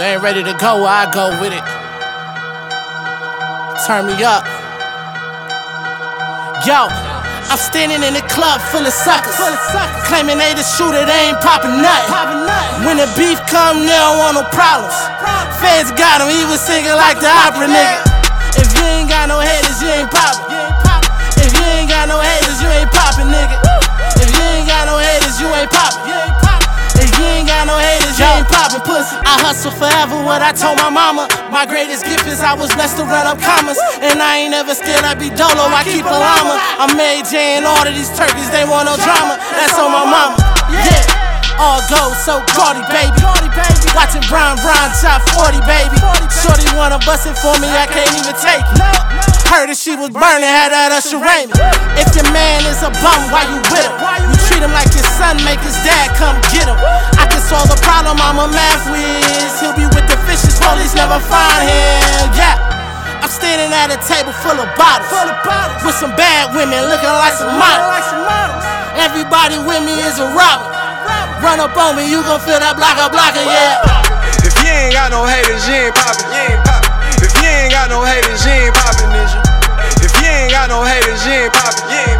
they ain't ready to go, I go with it. Turn me up. Yo, I'm standing in a club full of suckers. Claiming they the shooter, they ain't popping nothing. When the beef come, they don't want no problems. Fans got him, he was singing like the opera nigga. Haters, you ain't poppin' pussy. I hustle forever, what I told my mama. My greatest gift is I was blessed to run up commas. And I ain't ever scared, I be dolo, I keep a llama. I'm Mary J and all of these turkeys, they want no drama. That's on my mama. Yeah. All gold, so gaudy, baby. Watching Brian Brian top 40, baby. Shorty wanna bust it for me, I can't even take it. Heard that she was burning, had that usher me. If your man is a bum, why you with him? You treat him like your son, make his dad come get him. This all the problem I'm a math whiz. He'll be with the fishes, police never find him. Yeah. I'm standing at a table full of bottles, full of bottles. with some bad women looking like some models. Everybody with me is a robber. Run up on me, you gon' feel that blocker, blocker, yeah. If you ain't got no haters, you ain't poppin', you ain't poppin'. If you ain't got no haters, you ain't poppin', ninja. If you ain't got no haters, you ain't poppin', you ain't